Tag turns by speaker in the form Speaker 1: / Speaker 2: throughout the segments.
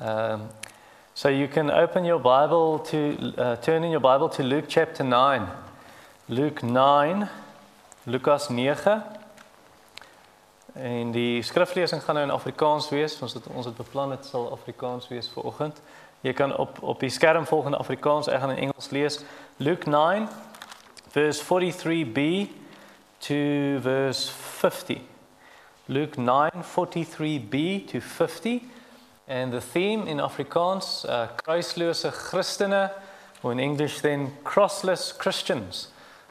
Speaker 1: Um, so you can open your Bible to, uh, turn in your Bible to Luke chapter 9. Luke 9, Lukas 9. En die skriflesing gaan nou in Afrikaans wees. Ons het ons het beplan dit sal Afrikaans wees vir oggend. Jy kan op op die skerm volg in Afrikaans, ek gaan in Engels lees. Luke 9 verse 43b to verse 50. Luke 9 43b to 50 and the theme in Afrikaans uh, kruislose Christene or in English then crossless Christians.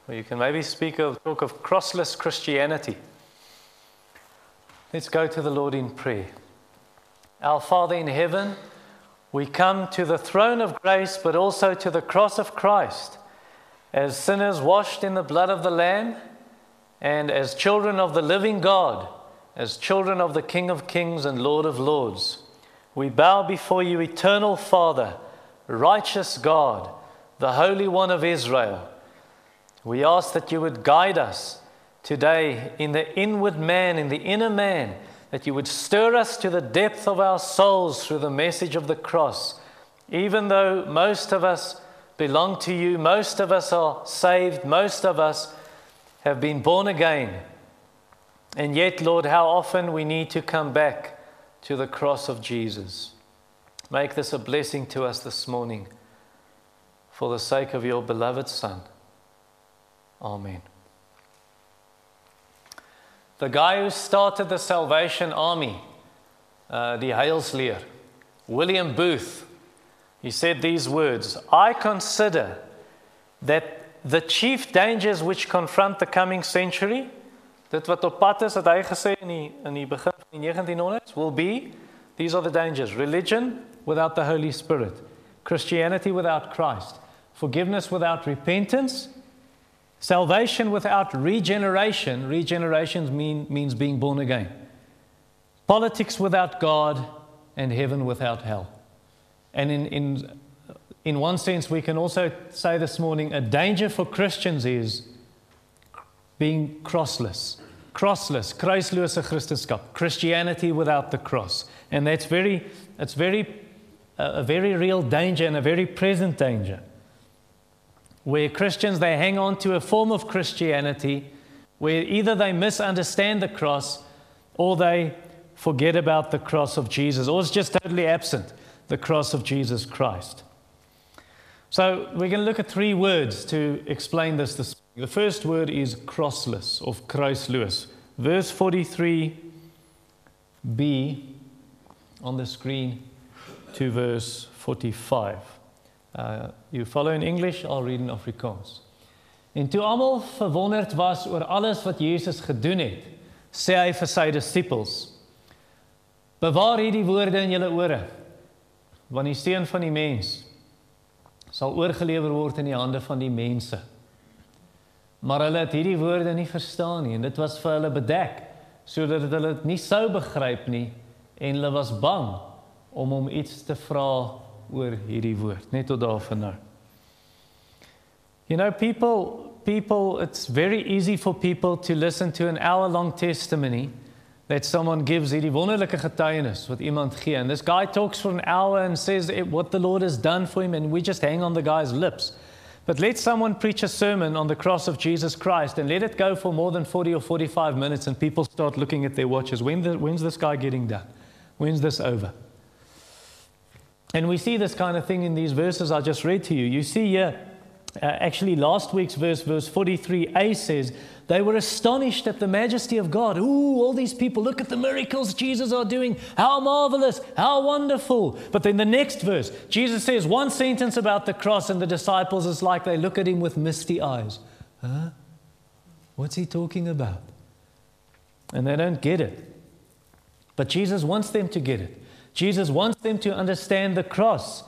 Speaker 1: Or you can maybe speak of talk of crossless Christianity. Let's go to the Lord in prayer. Our Father in heaven, we come to the throne of grace, but also to the cross of Christ, as sinners washed in the blood of the Lamb, and as children of the living God, as children of the King of Kings and Lord of Lords. We bow before you, eternal Father, righteous God, the Holy One of Israel. We ask that you would guide us today in the inward man, in the inner man, that you would stir us to the depth of our souls through the message of the cross. Even though most of us belong to you, most of us are saved, most of us have been born again. And yet, Lord, how often we need to come back to the cross of Jesus. Make this a blessing to us this morning for the sake of your beloved Son. Amen. The guy who started the Salvation Army, uh, the Heilsleer, William Booth, he said these words I consider that the chief dangers which confront the coming century, dit wat op pad is, het hy gesê in die, in die begin van die 1900s, will be, these are the dangers, religion without the Holy Spirit, Christianity without Christ, forgiveness without repentance, Salvation without regeneration, regeneration mean, means being born again. Politics without God, and heaven without hell. And in, in, in one sense, we can also say this morning a danger for Christians is being crossless. Crossless, kruislose Christenskap, Christianity without the cross. And that's very, it's very, a very real danger and a very present danger where Christians they hang on to a form of Christianity where either they misunderstand the cross or they forget about the cross of Jesus or it's just totally absent the cross of Jesus Christ. So we're going to look at three words to explain this this The first word is crossless or kruisloos. Verse 43b on the screen to verse 45. Uh, you follow in English, I'll read in Afrikaans. En toe almal verwonderd was oor alles wat Jesus gedoen het, sê hy vir sy disippels: Bewaar hierdie woorde in julle ore, want die seun van die mens sal oorgelewer word in die hande van die mense. Maar hulle het hierdie woorde nie verstaan nie en dit was vir hulle bedek sodat hulle dit nie sou begryp nie en hulle was bang om hom iets te vra oor hierdie woord net tot daar van nou. You know people people it's very easy for people to listen to an hour long testimony that someone gives hierdie wonderlike getuienis wat iemand gee and this guy talks for an hour and says what the Lord has done for him and we just hang on the guy's lips. But let someone preach a sermon on the cross of Jesus Christ and let it go for more than 40 or 45 minutes and people start looking at their watches. When the, when's this guy getting done? When's this over? And we see this kind of thing in these verses I just read to you. You see here, uh, actually, last week's verse, verse 43a says, They were astonished at the majesty of God. Ooh, all these people, look at the miracles Jesus are doing. How marvelous, how wonderful. But then the next verse, Jesus says one sentence about the cross, and the disciples is like they look at him with misty eyes. Huh? What's he talking about? And they don't get it. But Jesus wants them to get it. Jesus wants them to understand the cross.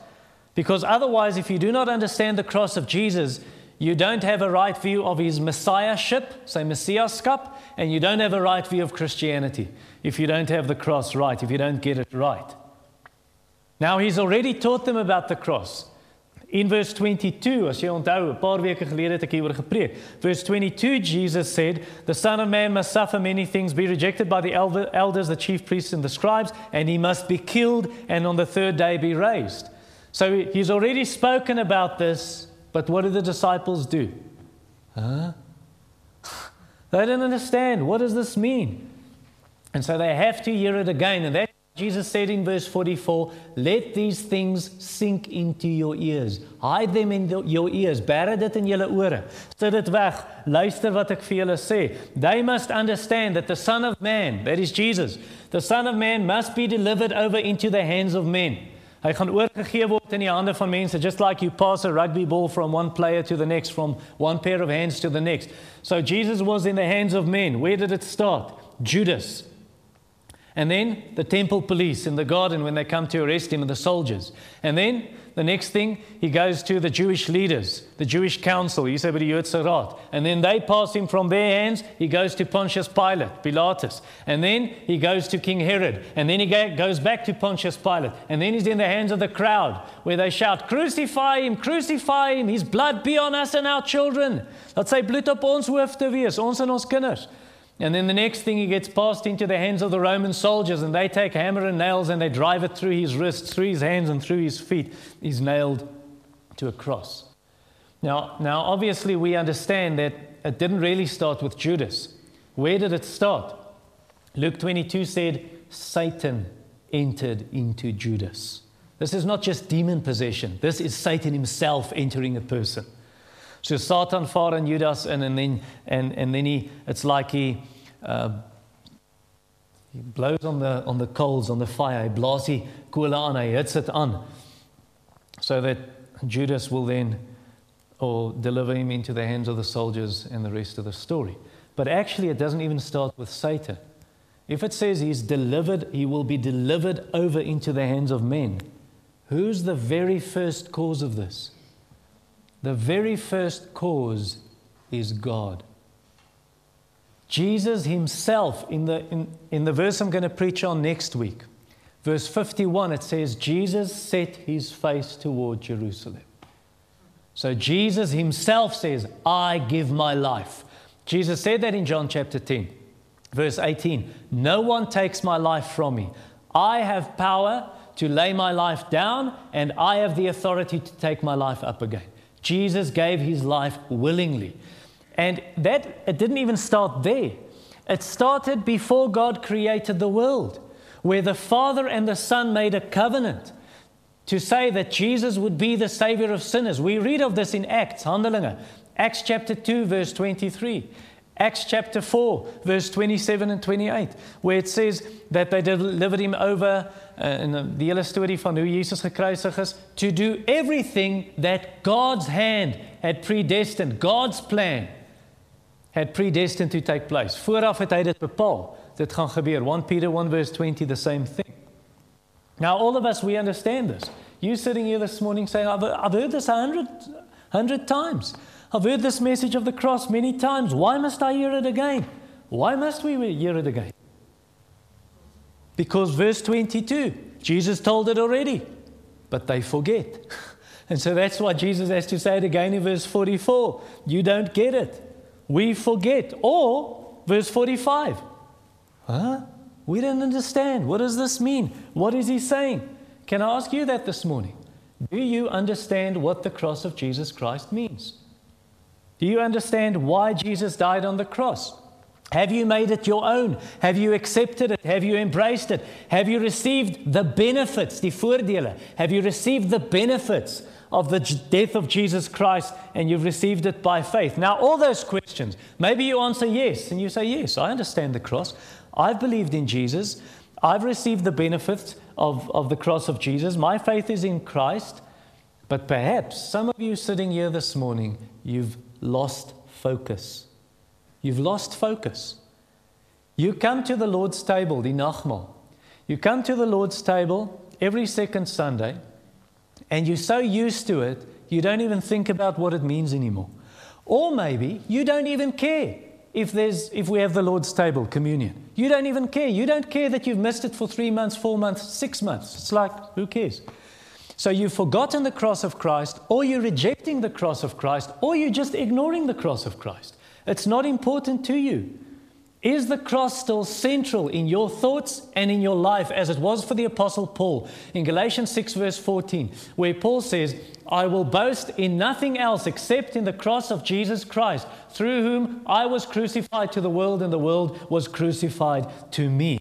Speaker 1: Because otherwise, if you do not understand the cross of Jesus, you don't have a right view of his messiahship, say messiahskap, and you don't have a right view of Christianity if you don't have the cross right, if you don't get it right. Now, he's already taught them about the cross. In verse 22, as jy onthou, 'n paar weke gelede het ek hieroor gepreek. Verse 22, Jesus said, "The Son of Man must suffer many things, be rejected by the elders, the chief priests and the scribes, and he must be killed and on the third day be raised." So he's already spoken about this, but what do the disciples do? Huh? They don't understand. What does this mean? And so they have to hear it again. And that Jesus said in verse 44, let these things sink into your ears. Hide them in your ears. Bære dit in julle ore. Sit dit weg. Luister wat ek vir julle sê. They must understand that the Son of Man, that is Jesus, the Son of Man must be delivered over into the hands of men. Hy gaan oorgegee word in die hande van mense just like you pass a rugby ball from one player to the next from one pair of hands to the next. So Jesus was in the hands of men. Where did it start? Judas. And then the temple police in the garden when they come to arrest him and the soldiers. And then the next thing, he goes to the Jewish leaders, the Jewish council, said, And then they pass him from their hands. He goes to Pontius Pilate, Pilatus. And then he goes to King Herod. And then he goes back to Pontius Pilate. And then he's in the hands of the crowd where they shout, Crucify him, crucify him, his blood be on us and our children. Laat sy bloed op ons hoofde wees, ons en ons kinders. And then the next thing, he gets passed into the hands of the Roman soldiers, and they take hammer and nails and they drive it through his wrists, through his hands, and through his feet. He's nailed to a cross. Now, now, obviously, we understand that it didn't really start with Judas. Where did it start? Luke 22 said, Satan entered into Judas. This is not just demon possession, this is Satan himself entering a person. So Satan vaar in Judas and then and and then he it's like he uh, he blows on the on the coals on the fire. He kolle aan, hy hits dit aan. So that Judas will then or deliver him into the hands of the soldiers and the rest of the story. But actually it doesn't even start with Satan. If it says he's delivered, he will be delivered over into the hands of men. Who's the very first cause of this? The very first cause is God. Jesus himself, in the, in, in the verse I'm going to preach on next week, verse 51, it says, Jesus set his face toward Jerusalem. So Jesus himself says, I give my life. Jesus said that in John chapter 10, verse 18 No one takes my life from me. I have power to lay my life down, and I have the authority to take my life up again. Jesus gave his life willingly. And that it didn't even start there. It started before God created the world, where the Father and the Son made a covenant to say that Jesus would be the Savior of sinners. We read of this in Acts, Handelinge, Acts chapter 2, verse 23. Acts chapter 4, verse 27 and 28, where it says that they delivered him over, uh, in die hele storie van hoe Jesus gekruisig is, to do everything that God's hand had predestined, God's plan had predestined to take place. Vooraf het hy dit bepaal. Dit gaan gebeur. 1 Peter 1 verse 20 the same thing. Now all of us we understand this. You sitting here this morning saying I've, I've heard this a hundred, hundred times. I've heard this message of the cross many times. Why must I hear it again? Why must we hear it again? Because verse 22, Jesus told it already, but they forget. And so that's why Jesus has to say it again in verse 44. You don't get it. We forget. Or verse 45. Huh? We don't understand. What does this mean? What is he saying? Can I ask you that this morning? Do you understand what the cross of Jesus Christ means? Do you understand why Jesus died on the cross? Have you made it your own? Have you accepted it? Have you embraced it? Have you received the benefits, die voordele? Have you received the benefits of the death of Jesus Christ and you've received it by faith? Now, all those questions, maybe you answer yes and you say, Yes, I understand the cross. I've believed in Jesus. I've received the benefits of, of the cross of Jesus. My faith is in Christ. But perhaps some of you sitting here this morning, you've lost focus. You've lost focus. You come to the Lord's table, the Nagmaal. You come to the Lord's table every second Sunday, and you're so used to it, you don't even think about what it means anymore. Or maybe you don't even care if, there's, if we have the Lord's table, communion. You don't even care. You don't care that you've missed it for three months, four months, six months. It's like, who cares? So you've forgotten the cross of Christ, or you're rejecting the cross of Christ, or you're just ignoring the cross of Christ. It's not important to you. Is the cross still central in your thoughts and in your life as it was for the Apostle Paul in Galatians 6, verse 14, where Paul says, I will boast in nothing else except in the cross of Jesus Christ, through whom I was crucified to the world and the world was crucified to me.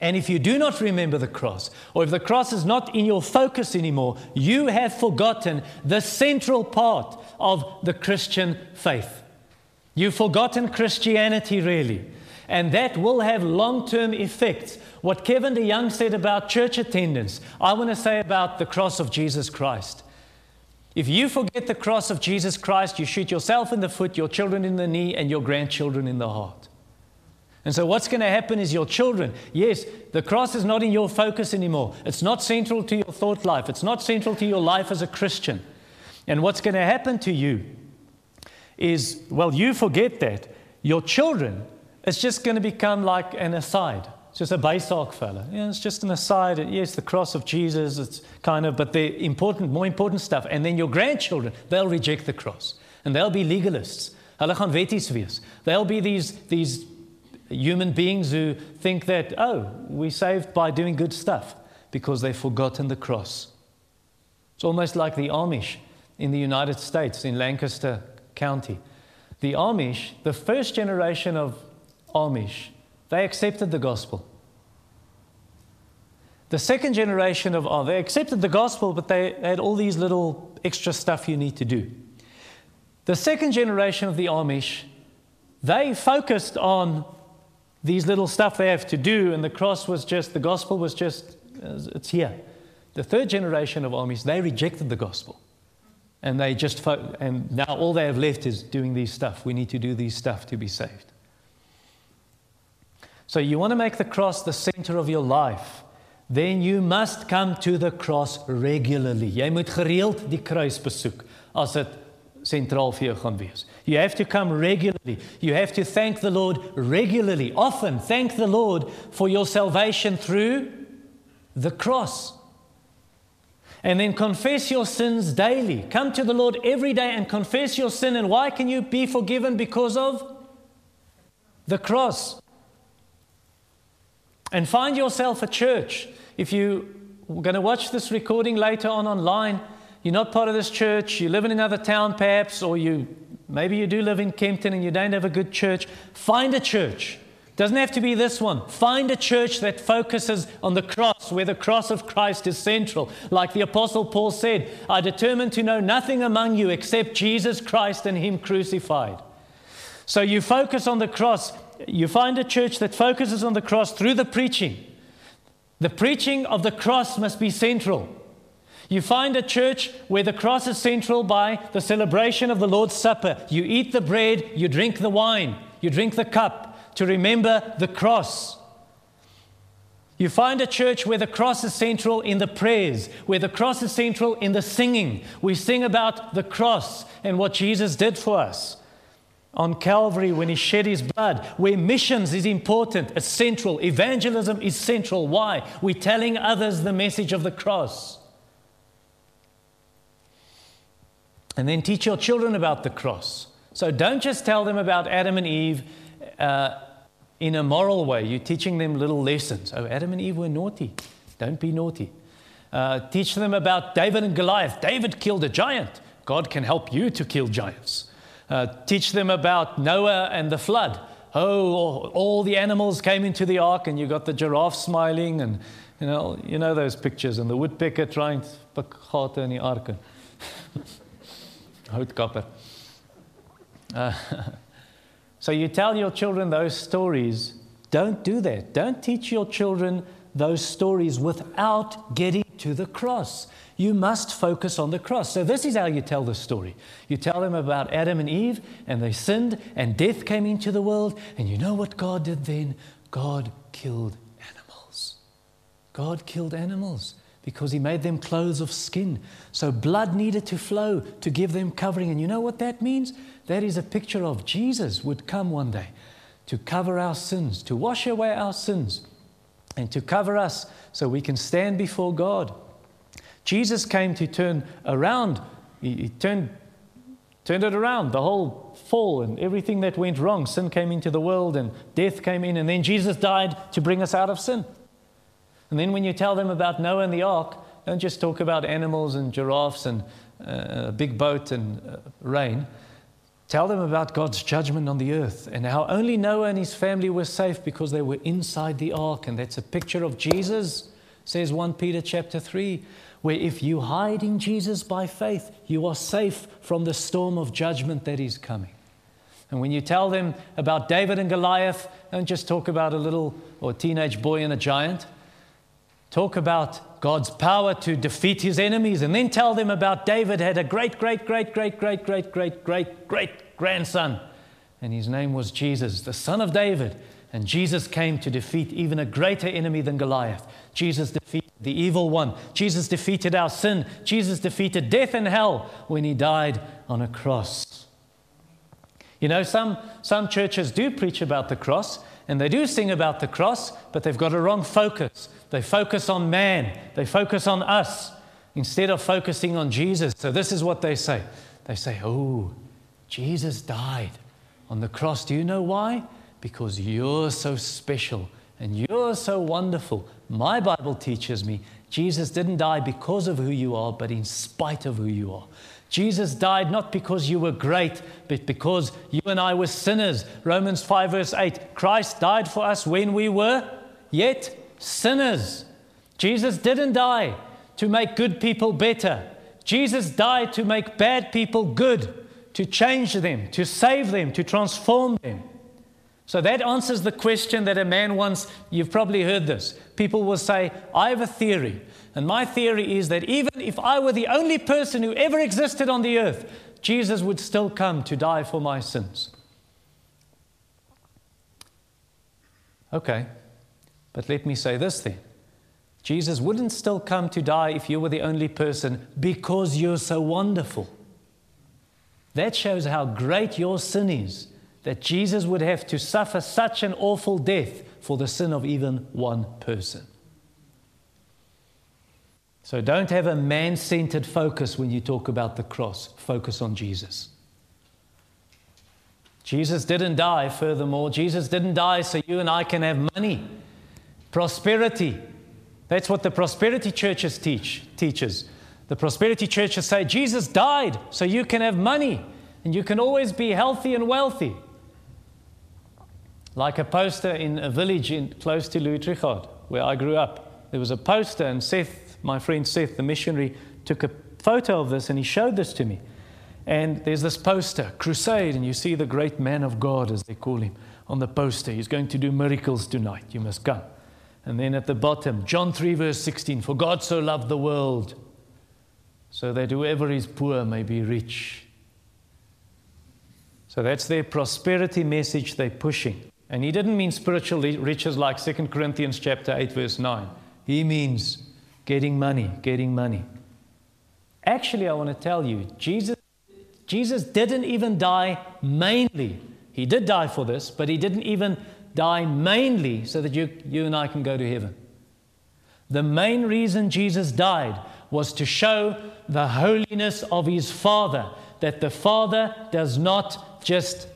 Speaker 1: And if you do not remember the cross, or if the cross is not in your focus anymore, you have forgotten the central part of the Christian faith. You've forgotten Christianity, really. And that will have long term effects. What Kevin DeYoung said about church attendance, I want to say about the cross of Jesus Christ. If you forget the cross of Jesus Christ, you shoot yourself in the foot, your children in the knee, and your grandchildren in the heart. And so, what's going to happen is your children, yes, the cross is not in your focus anymore. It's not central to your thought life, it's not central to your life as a Christian. And what's going to happen to you is, well, you forget that. Your children, it's just going to become like an aside. It's just a Baysaak fella. Yeah, it's just an aside. Yes, the cross of Jesus, it's kind of, but the important, more important stuff. And then your grandchildren, they'll reject the cross. And they'll be legalists. They'll be these, these human beings who think that, oh, we're saved by doing good stuff because they've forgotten the cross. It's almost like the Amish in the United States, in Lancaster, County. The Amish, the first generation of Amish, they accepted the gospel. The second generation of Amish, they accepted the gospel, but they had all these little extra stuff you need to do. The second generation of the Amish, they focused on these little stuff they have to do, and the cross was just, the gospel was just, uh, it's here. The third generation of Amish, they rejected the gospel. And they just, fo- and now all they have left is doing these stuff. We need to do these stuff to be saved. So you want to make the cross the center of your life, then you must come to the cross regularly. Jy moet gereeld die kruis besoek as dit sentraal vir jou gaan wees. You have to come regularly. You have to thank the Lord regularly. Often thank the Lord for your salvation through the cross. And then confess your sins daily. Come to the Lord every day and confess your sin. And why can you be forgiven? Because of the cross. And find yourself a church. If you're going to watch this recording later on online, you're not part of this church, you live in another town perhaps, or you maybe you do live in Kempton and you don't have a good church, find a church doesn't have to be this one. Find a church that focuses on the cross, where the cross of Christ is central. Like the Apostle Paul said, I determined to know nothing among you except Jesus Christ and Him crucified. So you focus on the cross. You find a church that focuses on the cross through the preaching. The preaching of the cross must be central. You find a church where the cross is central by the celebration of the Lord's Supper. You eat the bread, you drink the wine, you drink the cup to remember the cross. You find a church where the cross is central in the prayers, where the cross is central in the singing. We sing about the cross and what Jesus did for us on Calvary when he shed his blood, where missions is important, it's central. Evangelism is central. Why? We're telling others the message of the cross. And then teach your children about the cross. So don't just tell them about Adam and Eve uh, in a moral way. You're teaching them little lessons. Oh, Adam and Eve were naughty. Don't be naughty. Uh, teach them about David and Goliath. David killed a giant. God can help you to kill giants. Uh, teach them about Noah and the flood. Oh, all the animals came into the ark, and you got the giraffe smiling, and you know, you know those pictures, and the woodpecker trying to gate in the ark. Houtkapper. Uh, So you tell your children those stories. Don't do that. Don't teach your children those stories without getting to the cross. You must focus on the cross. So, this is how you tell the story. You tell them about Adam and Eve, and they sinned, and death came into the world. And you know what God did then? God killed animals. God killed animals because He made them clothes of skin. So, blood needed to flow to give them covering. And you know what that means? That is a picture of Jesus would come one day to cover our sins, to wash away our sins, and to cover us so we can stand before God. Jesus came to turn around, he, he turned, turned it around, the whole fall and everything that went wrong. Sin came into the world and death came in, and then Jesus died to bring us out of sin. And then when you tell them about Noah and the ark, don't just talk about animals and giraffes and uh, a big boat and uh, rain. Tell them about God's judgment on the earth and how only Noah and his family were safe because they were inside the ark. And that's a picture of Jesus, says 1 Peter chapter 3, where if you hide in Jesus by faith, you are safe from the storm of judgment that is coming. And when you tell them about David and Goliath, don't just talk about a little or teenage boy and a giant. Talk about God's power to defeat his enemies, and then tell them about David had a great, great, great, great, great, great, great, great, great grandson. And his name was Jesus, the son of David. And Jesus came to defeat even a greater enemy than Goliath. Jesus defeated the evil one. Jesus defeated our sin. Jesus defeated death and hell when he died on a cross. You know, some, some churches do preach about the cross and they do sing about the cross, but they've got a wrong focus. They focus on man, they focus on us instead of focusing on Jesus. So, this is what they say they say, Oh, Jesus died on the cross. Do you know why? Because you're so special and you're so wonderful. My Bible teaches me Jesus didn't die because of who you are, but in spite of who you are. Jesus died not because you were great, but because you and I were sinners. Romans 5, verse 8 Christ died for us when we were yet sinners. Jesus didn't die to make good people better. Jesus died to make bad people good, to change them, to save them, to transform them. So that answers the question that a man once, you've probably heard this. People will say, I have a theory. And my theory is that even if I were the only person who ever existed on the earth, Jesus would still come to die for my sins. Okay, but let me say this then Jesus wouldn't still come to die if you were the only person because you're so wonderful. That shows how great your sin is, that Jesus would have to suffer such an awful death for the sin of even one person. So don't have a man centered focus when you talk about the cross. Focus on Jesus. Jesus didn't die, furthermore. Jesus didn't die so you and I can have money. Prosperity. That's what the prosperity churches teach, teaches. The prosperity churches say Jesus died so you can have money and you can always be healthy and wealthy. Like a poster in a village in, close to Louis Trichardt, where I grew up. There was a poster, and Seth, my friend Seth, the missionary, took a photo of this and he showed this to me. And there's this poster, crusade, and you see the great man of God, as they call him, on the poster. He's going to do miracles tonight. You must come. And then at the bottom, John 3, verse 16 For God so loved the world, so that whoever is poor may be rich. So that's their prosperity message they're pushing. And he didn't mean spiritual riches like 2 Corinthians chapter 8, verse 9. He means getting money, getting money. Actually, I want to tell you, Jesus, Jesus didn't even die mainly. He did die for this, but he didn't even die mainly so that you, you and I can go to heaven. The main reason Jesus died was to show the holiness of his Father, that the Father does not just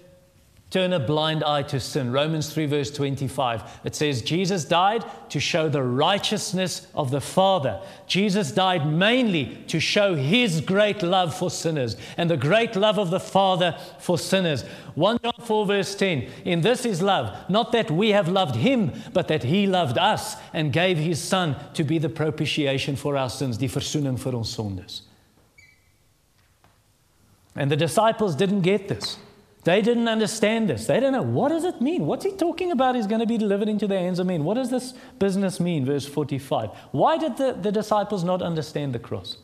Speaker 1: turn a blind eye to sin. Romans 3, verse 25. It says, Jesus died to show the righteousness of the Father. Jesus died mainly to show his great love for sinners and the great love of the Father for sinners. 1 John 4, verse 10. In this is love, not that we have loved him, but that he loved us and gave his Son to be the propitiation for our sins, die versoening vir ons. And the disciples didn't get this. They didn't understand this. They don't know what does it mean? What's he talking about? He's going to be delivered into the hands of men. What does this business mean? Verse 45. Why did the, the disciples not understand the cross?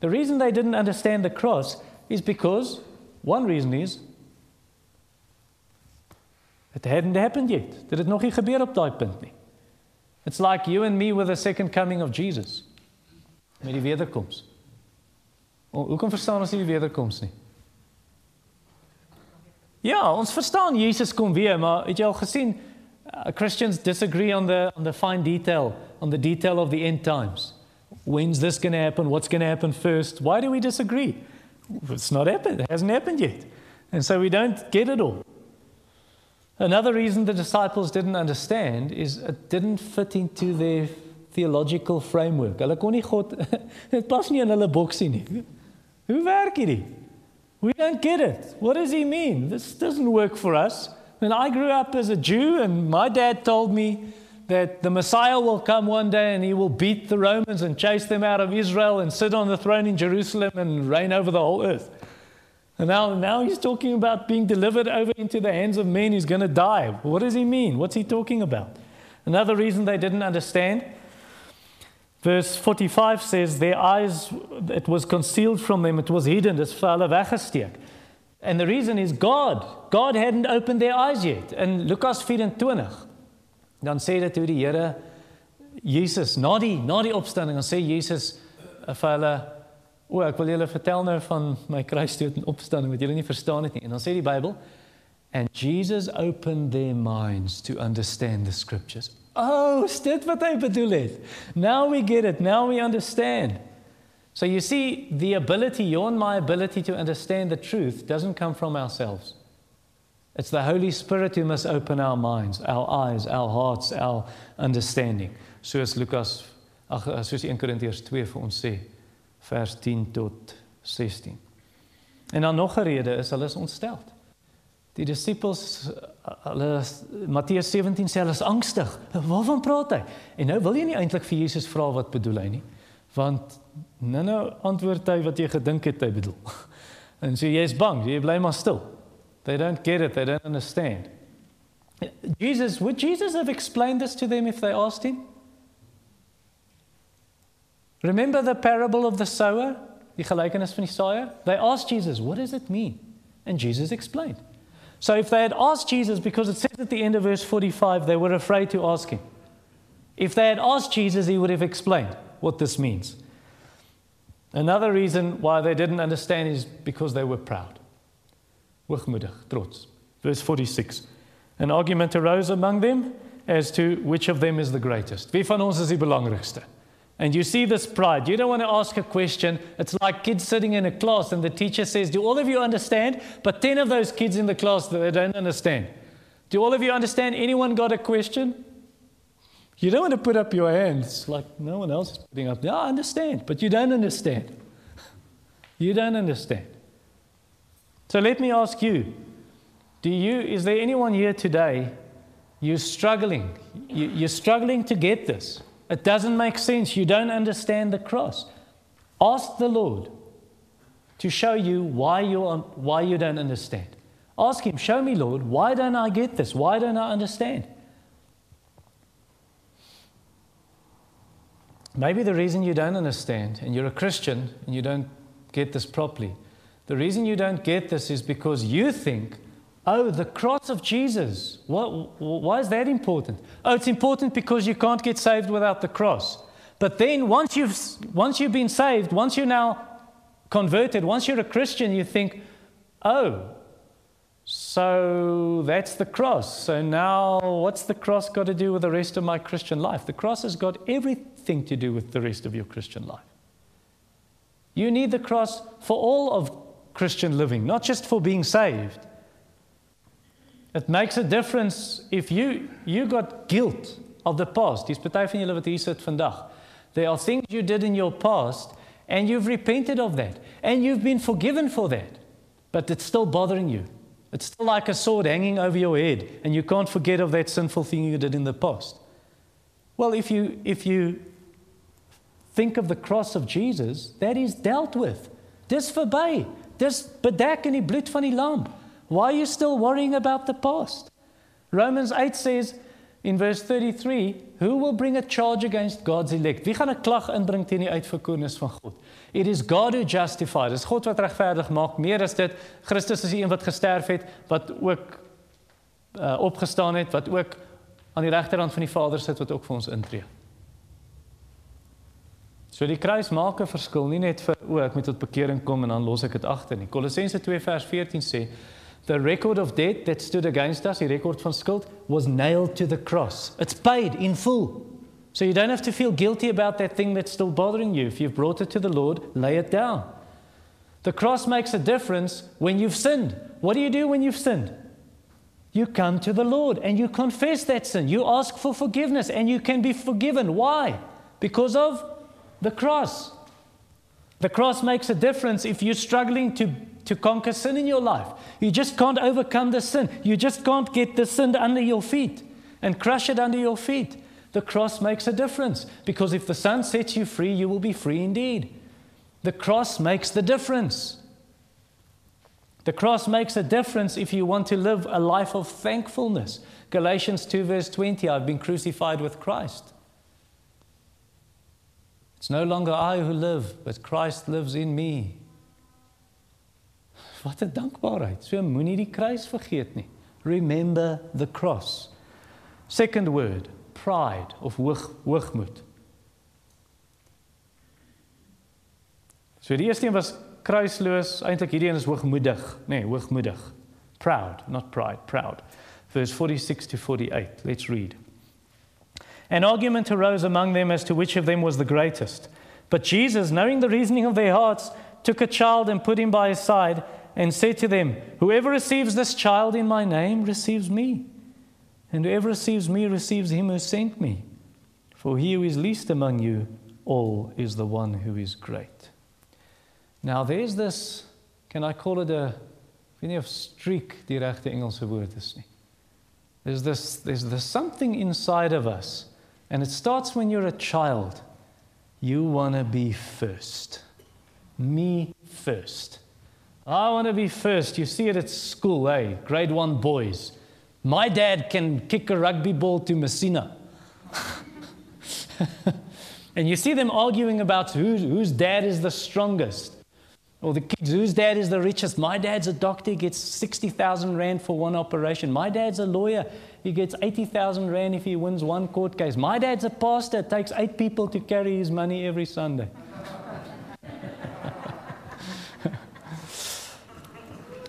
Speaker 1: The reason they didn't understand the cross is because one reason is it hadn't happened yet. Did it nog nie op punt nie? It's like you and me with the second coming of Jesus. Met die wederkoms. Hoekom verstaan ons nie die wederkoms nie? Ja, ons verstaan Jesus kom weer, maar het jy al gesien uh, Christians disagree on the on the fine detail, on the detail of the end times. When's this going to happen? What's going to happen first? Why do we disagree? It's not happened. It hasn't happened yet. And so we don't get it all. Another reason the disciples didn't understand is it didn't fit into their theological framework. Hulle kon nie God dit pas nie in hulle boksie nie. Hoe werk hierdie? We don't get it. What does he mean? This doesn't work for us. When I grew up as a Jew and my dad told me that the Messiah will come one day and he will beat the Romans and chase them out of Israel and sit on the throne in Jerusalem and reign over the whole earth. And now, now he's talking about being delivered over into the hands of men who's going to die. What does he mean? What's he talking about? Another reason they didn't understand. Verse 45 says, Their eyes, it was concealed from them, it was hidden, it's vir hulle weggesteek. And the reason is God. God hadn't opened their eyes yet. In Lukas 24, dan sê dit hoe die Here Jesus na die na die opstanding dan sê Jesus vir hulle o ek wil julle vertel nou van my kruisdood en opstanding wat julle nie verstaan het nie en dan sê die Bybel and Jesus opened their minds to understand the scriptures oh dit wat hy bedoel het now we get it now we understand so you see the ability your and my ability to understand the truth doesn't come from ourselves It's the Holy Spirit who must open our minds, our eyes, our hearts, our understanding. Soos Lukas ag soos 1 Korintiërs 2 vir ons sê vers 10 tot 16. En dan nog 'n rede is hulle is ontstel. Die disippels hulle Matteus 17 sê hulle is angstig. Waarvan praat hy? En nou wil jy nie eintlik vir Jesus vra wat bedoel hy nie. Want nou nou antwoord hy wat jy gedink het hy bedoel. En so jy's bang, jy bly maar stil. They don't get it, they don't understand. Jesus, would Jesus have explained this to them if they asked him? Remember the parable of the sower? Die gelykenis van die saaier? They asked Jesus, what does it mean? And Jesus explained. So if they had asked Jesus, because it says at the end of verse 45, they were afraid to ask him. If they had asked Jesus, he would have explained what this means. Another reason why they didn't understand is because they were proud. trots. Verse 46. An argument arose among them as to which of them is the greatest. Wie van ons is die? And you see this pride. You don't want to ask a question. It's like kids sitting in a class and the teacher says, Do all of you understand? But 10 of those kids in the class, they don't understand. Do all of you understand? Anyone got a question? You don't want to put up your hands like no one else is putting up. Yeah, I understand, but you don't understand. You don't understand. So let me ask you do you, is there anyone here today, you're struggling, you, you're struggling to get this? It doesn't make sense. You don't understand the cross. Ask the Lord to show you why you, why you don't understand. Ask Him, Show me, Lord, why don't I get this? Why don't I understand? Maybe the reason you don't understand, and you're a Christian and you don't get this properly, the reason you don't get this is because you think, oh, the cross of Jesus, what, why is that important? Oh, it's important because you can't get saved without the cross. But then once you've, once you've been saved, once you're now converted, once you're a Christian, you think, oh, so that's the cross. So now what's the cross got to do with the rest of my Christian life? The cross has got everything to do with the rest of your Christian life. You need the cross for all of Christian living, not just for being saved. It makes a difference if you, you got guilt of the past. Dis party van julle wat hier sit vandag. There are things you did in your past and you've repented of that and you've been forgiven for that. But it's still bothering you. It's still like a sword hanging over your head and you can't forget of that sinful thing you did in the past. Well, if you if you think of the cross of Jesus, that is dealt with. Dis verby. Dis bedek in die bloed van die lam. Why are you still worrying about the past? Romans 8 says in verse 33, who will bring a charge against God's elect? Wie gaan 'n klag inbring teen die uitverkorenes van God? It is God who justifies. Dis God wat regverdig maak. Meer as dit, Christus is die een wat gesterf het, wat ook uh, opgestaan het, wat ook aan die regterhand van die Vader sit wat ook vir ons intree. So die kruis maak 'n verskil nie net vir o, ek moet tot bekering kom en dan los ek dit agter nie. Kolossense 2 vers 14 sê the record of debt that stood against us, die rekord van skuld was nailed to the cross. It's paid in full. So you don't have to feel guilty about that thing that's still bothering you. If you've brought it to the Lord, lay it down. The cross makes a difference when you've sinned. What do you do when you've sinned? You come to the Lord and you confess that sin. You ask for forgiveness and you can be forgiven. Why? Because of the cross. The cross makes a difference if you're struggling to, to conquer sin in your life. You just can't overcome the sin. You just can't get the sin under your feet and crush it under your feet. The cross makes a difference because if the Son sets you free, you will be free indeed. The cross makes the difference. The cross makes a difference if you want to live a life of thankfulness. Galatians 2, verse 20 I've been crucified with Christ. It's no longer I who live, but Christ lives in me. Wat 'n dankbaarheid. So moenie die kruis vergeet nie. Remember the cross. Second word, pride of hoog hoogmoed. So die eerste een was kruisloos, eintlik hierdie een is hoogmoedig, nê, nee, hoogmoedig. Proud, not pride, proud. Verse 46 to 48. Let's read. An argument arose among them as to which of them was the greatest. But Jesus, knowing the reasoning of their hearts, took a child and put him by his side and said to them, Whoever receives this child in my name receives me, and whoever receives me receives him who sent me. For he who is least among you all is the one who is great. Now there's this, can I call it a, ek weet nie of streak die regte Engelse woord is nie. There's this, there's this something inside of us and it starts when you're a child. You want to be first. Me first. I want to be first. You see it at school, hey, grade one boys. My dad can kick a rugby ball to Messina. and you see them arguing about who, whose dad is the strongest. Or the kids, whose dad is the richest? My dad's a doctor, gets 60,000 Rand for one operation. My dad's a lawyer, he gets 80,000 Rand if he wins one court case. My dad's a pastor. Takes eight people to carry his money every Sunday.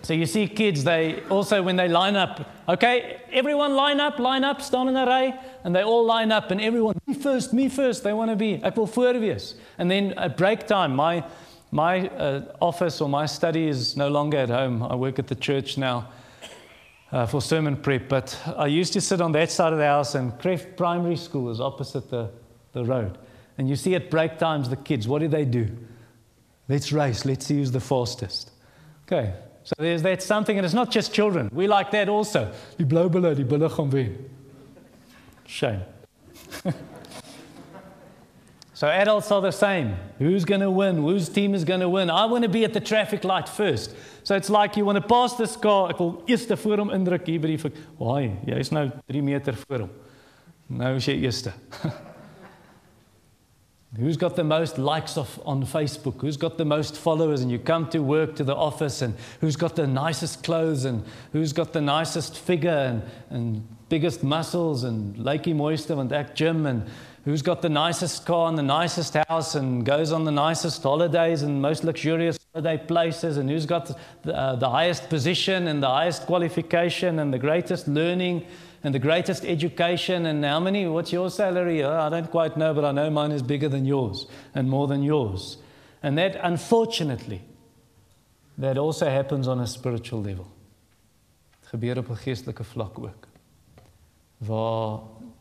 Speaker 1: So you see kids, they also, when they line up, okay, everyone line up, line up, stand in a ray, and they all line up, and everyone, me first, me first, they want to be, ek wil voorwees. And then at break time, my, my uh, office or my study is no longer at home. I work at the church now uh, for sermon prep. But I used to sit on that side of the house, and Creft Primary School is opposite the, the road. And you see at break times the kids, what do they do? Let's race, let's see who's the fastest. Okay, so there's that something, and it's not just children. We like that also. Die blou bulle, die bulle gaan wen. Shame. So adults are the same. Who's going to win? Whose team is going to win? I want to be at the traffic light first. So it's like you want to pass this car. Ek wil eers voor hom indruk hier by die Haai, jy is nou 3 meter voor hom. Nou is jy eerste. Who's got the most likes of, on Facebook? Who's got the most followers? And you come to work to the office, and who's got the nicest clothes, and who's got the nicest figure, and, and biggest muscles, and Lakey Moister, and that gym, and who's got the nicest car and the nicest house? And goes on the nicest holidays and most luxurious holiday places? And who's got the, uh, the highest position and the highest qualification and the greatest learning and the greatest education and how many what's your salary oh, i don't quite know but i know mine is bigger than yours and more than yours and that unfortunately that also happens on a spiritual level gebeur op 'n geestelike vlak ook waar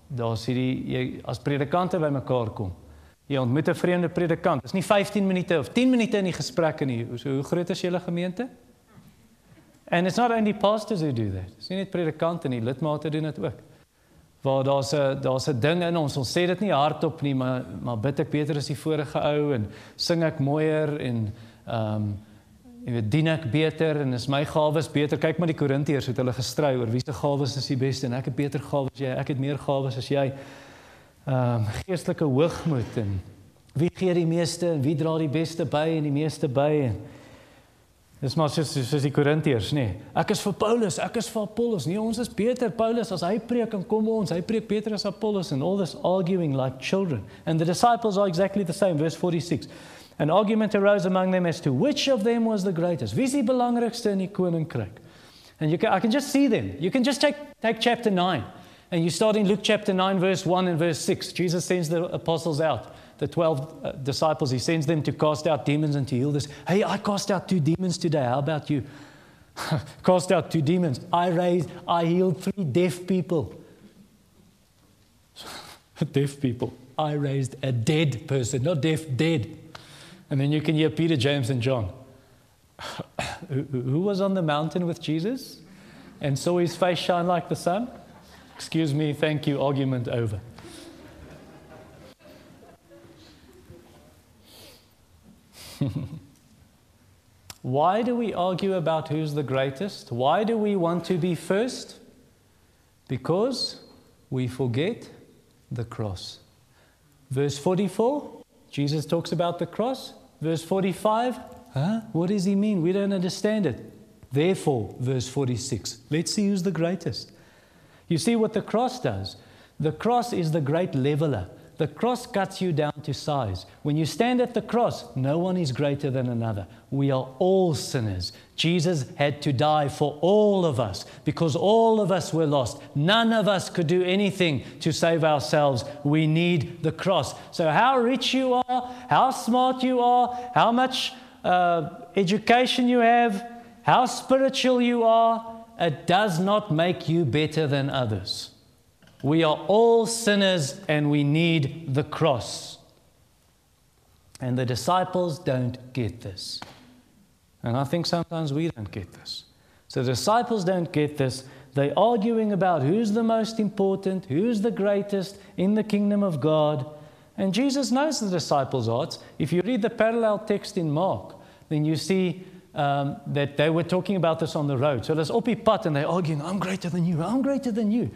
Speaker 1: daar's hierdie jy as predikante bymekaar kom. Jy ontmoet 'n vreemde predikant. Dit is nie 15 minute of 10 minute in die gesprek nie. So hoe groot is julle gemeente? And it's not only pastors who do that. Nie net predikante nie, lidmate doen dit ook. Waar daar's 'n daar's 'n ding in ons. Ons sê dit nie hardop nie, maar maar bid ek beter as die vorige ou en sing ek mooier en ehm um, Jy weet, dien ek beter en is my gawes beter? Kyk maar die Korintiërs het hulle gestry oor wie se gawes is die beste en ek het beter gawes as jy, ek het meer gawes as jy. Ehm um, geestelike hoogmoed en wie gee die meeste en wie dra die beste by en die meeste by en Dis maar soos soos die Korintiërs, nê. Nee. Ek is vir Paulus, ek is vir Apollos. Nee, ons is beter Paulus as hy preek en kom ons, hy preek beter as Apollos and all this arguing like children. And the disciples are exactly the same verse 46. An argument arose among them as to which of them was the greatest. Wie is die belangrikste in die koninkryk? And you can, I can just see them. You can just take, take chapter 9. And you start in Luke chapter 9, verse 1 and verse 6. Jesus sends the apostles out, the 12 uh, disciples. He sends them to cast out demons and to heal this. Hey, I cast out two demons today. How about you? cast out two demons. I raised, I healed three deaf people. deaf people. I raised a dead person, not deaf, dead. And then you can hear Peter, James, and John. Who was on the mountain with Jesus and saw his face shine like the sun? Excuse me, thank you, argument over. Why do we argue about who's the greatest? Why do we want to be first? Because we forget the cross. Verse 44, Jesus talks about the cross. Verse 45, huh? What does he mean? We don't understand it. Therefore, verse 46, let's see who's the greatest. You see what the cross does? The cross is the great leveler. The cross cuts you down to size. When you stand at the cross, no one is greater than another. We are all sinners. Jesus had to die for all of us because all of us were lost. None of us could do anything to save ourselves. We need the cross. So, how rich you are, how smart you are, how much uh, education you have, how spiritual you are, it does not make you better than others. We are all sinners and we need the cross. And the disciples don't get this. And I think sometimes we don't get this. So the disciples don't get this. They're arguing about who's the most important, who's the greatest in the kingdom of God. And Jesus knows the disciples' hearts. If you read the parallel text in Mark, then you see um, that they were talking about this on the road. So there's Oppie Pat and they're arguing, I'm greater than you, I'm greater than you.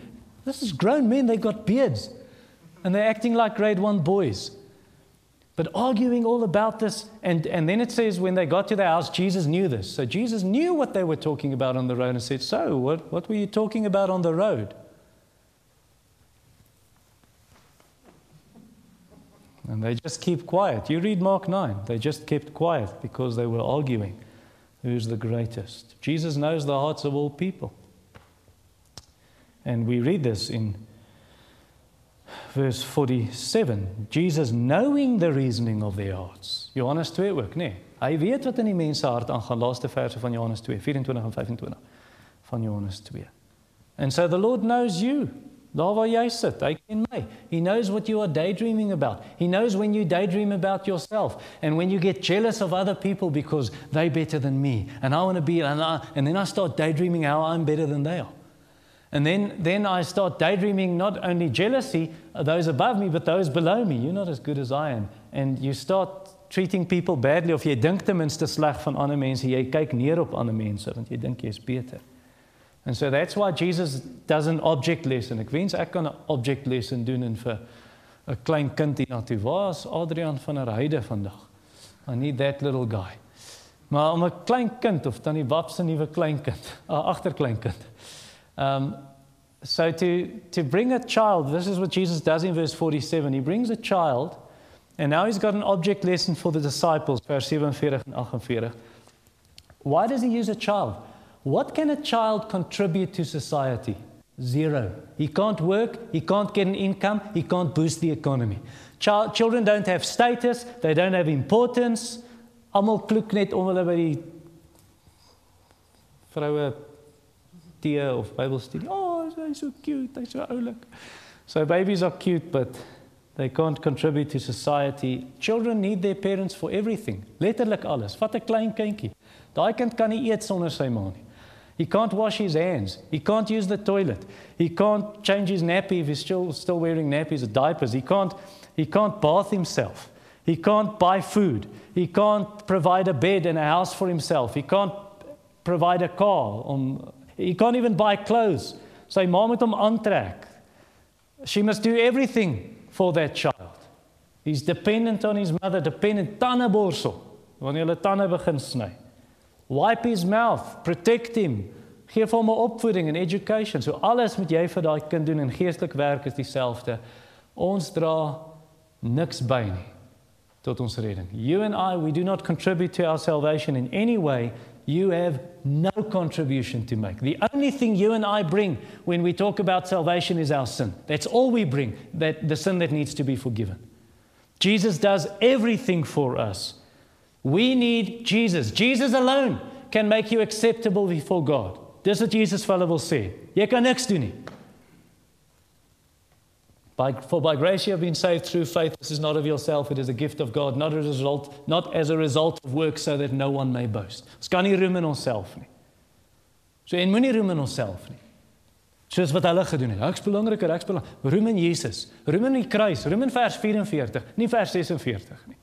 Speaker 1: This is grown men, They've got beards. And they're acting like grade one boys. But arguing all about this, and, and then it says when they got to the house, Jesus knew this. So Jesus knew what they were talking about on the road and said, So, what, what were you talking about on the road? And they just keep quiet. You read Mark 9, they just kept quiet because they were arguing who's the greatest. Jesus knows the hearts of all people. And we read this in verse 47. Jesus knowing the reasoning of their hearts. Johannes 2 ook? Nee. Hy weet wat in die mense hart aangaan. Laaste verse van Johannes 2, 24 en 25 van Johannes 2. And so the Lord knows you. Daar waar jy sit, hy ken my. He knows what you are daydreaming about. He knows when you daydream about yourself and when you get jealous of other people because they're better than me and I want to be and, I, and then I start daydreaming how I'm better than they are. And then, then I start daydreaming not only jealousy of those above me, but those below me. You're not as good as I am. And you start treating people badly of jy dink ten minste sleg van ander mense, jy kyk neer op ander mense want jy dink jy's beter. And so that's why Jesus does an object lesson. Ek wens ek kan 'n object lesson doen en vir 'n klein kind hier na toe. Waar is Adrian van der Heide vandag? I need that little guy. Maar om 'n klein kind of dan die Wap se nuwe kleinkind, 'n agterkleinkind. Um so to to bring a child, this is what Jesus does in verse 47. He brings a child and now he's got an object lesson for the disciples, vers 47 en 48. Why does he use a child? What can a child contribute to society? Zero. He can't work, he can't get an income, he can't boost the economy. Child, children don't have status, they don't have importance. Almal kloek net om hulle by die vroue tee of Bybelstudie. Oh, he's so cute, he's so oulik. So babies are cute, but they can't contribute to society. Children need their parents for everything. Letterlik alles. Vat 'n klein kindjie. Daai kind kan nie eet sonder sy ma nie. He can't wash his hands. He can't use the toilet. He can't change his nappy if he's still, still wearing nappies or diapers. He can't, he can't bath himself. He can't buy food. He can't provide a bed and a house for himself. He can't provide a car. Um, he can't even buy clothes. Sy ma moet hom aantrek. She must do everything for that child. He's dependent on his mother, dependent tandeborsel wanneer hulle tande begin sny. Wipe his mouth, protect him. Geef hom 'n opvoeding en education. So alles moet jy vir daai kind doen en geestelik werk is dieselfde. Ons dra niks by nie tot ons redding. You and I, we do not contribute to our salvation in any way. You have no contribution to make. The only thing you and I bring when we talk about salvation is our sin. That's all we bring, that the sin that needs to be forgiven. Jesus does everything for us. We need Jesus. Jesus alone can make you acceptable before God. Dis wat Jesus vir hulle wil sê. Jy kan niks doen. By, for by grace you have been saved through faith. This is not of yourself, it is a gift of God, not as a result, not as a result of work so that no one may boast. Ons kan nie roem in onsself nie. So en moenie roem in onsself nie. Soos wat hulle gedoen het. Ek's belangriker, ek's belangrik. Roem in Jesus. Roem in die kruis. Roem in vers 44, nie vers 46 nie.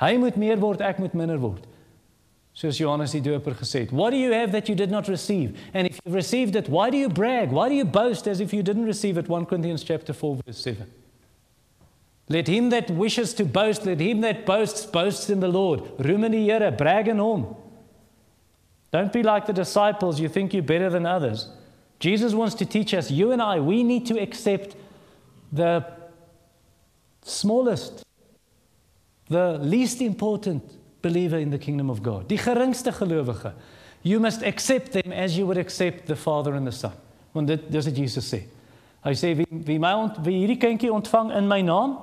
Speaker 1: Hy moet meer word, ek moet minder word. Soos Johannes die Doper gesê het, "What do you have that you did not receive? And if you've received it, why do you brag? Why do you boast as if you didn't receive it?" 1 Corinthians chapter 4 verse 7. Let him that wishes to boast, let him that boasts boasts in the Lord. Roem in die Here, brag in hom. Don't be like the disciples, you think you're better than others. Jesus wants to teach us, you and I, we need to accept the smallest, the least important believer in the kingdom of God. Die geringste gelowige. You must accept them as you would accept the Father and the Son. Want dit dis wat Jesus sê. Hy sê wie wie my ont, wie hierdie kindjie ontvang in my naam